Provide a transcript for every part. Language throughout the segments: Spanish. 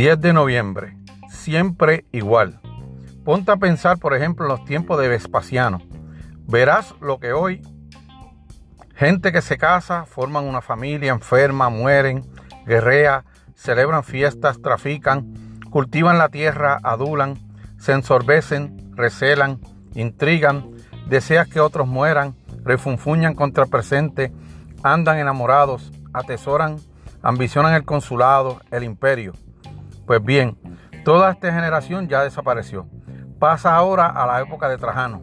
10 de noviembre, siempre igual. Ponte a pensar, por ejemplo, en los tiempos de Vespasiano. Verás lo que hoy, gente que se casa, forman una familia, enferma, mueren, guerrea, celebran fiestas, trafican, cultivan la tierra, adulan, se ensorbecen, recelan, intrigan, desean que otros mueran, refunfuñan contra el presente, andan enamorados, atesoran, ambicionan el consulado, el imperio. Pues bien, toda esta generación ya desapareció. Pasa ahora a la época de Trajano.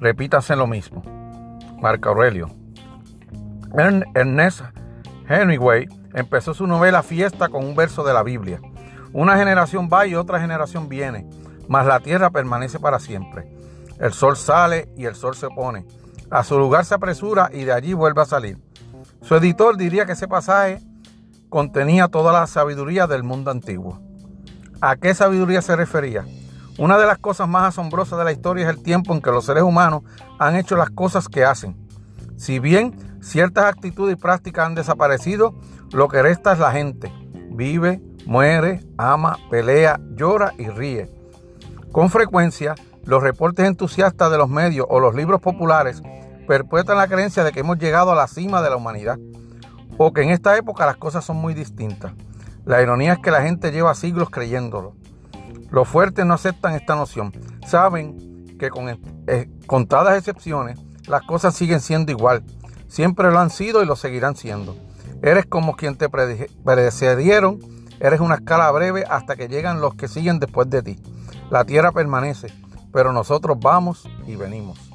Repítase lo mismo. Marco Aurelio. Ernest Hemingway empezó su novela Fiesta con un verso de la Biblia. Una generación va y otra generación viene, mas la tierra permanece para siempre. El sol sale y el sol se pone. A su lugar se apresura y de allí vuelve a salir. Su editor diría que ese pasaje contenía toda la sabiduría del mundo antiguo. ¿A qué sabiduría se refería? Una de las cosas más asombrosas de la historia es el tiempo en que los seres humanos han hecho las cosas que hacen. Si bien ciertas actitudes y prácticas han desaparecido, lo que resta es la gente. Vive, muere, ama, pelea, llora y ríe. Con frecuencia, los reportes entusiastas de los medios o los libros populares perpetúan la creencia de que hemos llegado a la cima de la humanidad o que en esta época las cosas son muy distintas. La ironía es que la gente lleva siglos creyéndolo. Los fuertes no aceptan esta noción. Saben que con eh, contadas excepciones las cosas siguen siendo igual. Siempre lo han sido y lo seguirán siendo. Eres como quien te precedieron. Eres una escala breve hasta que llegan los que siguen después de ti. La tierra permanece, pero nosotros vamos y venimos.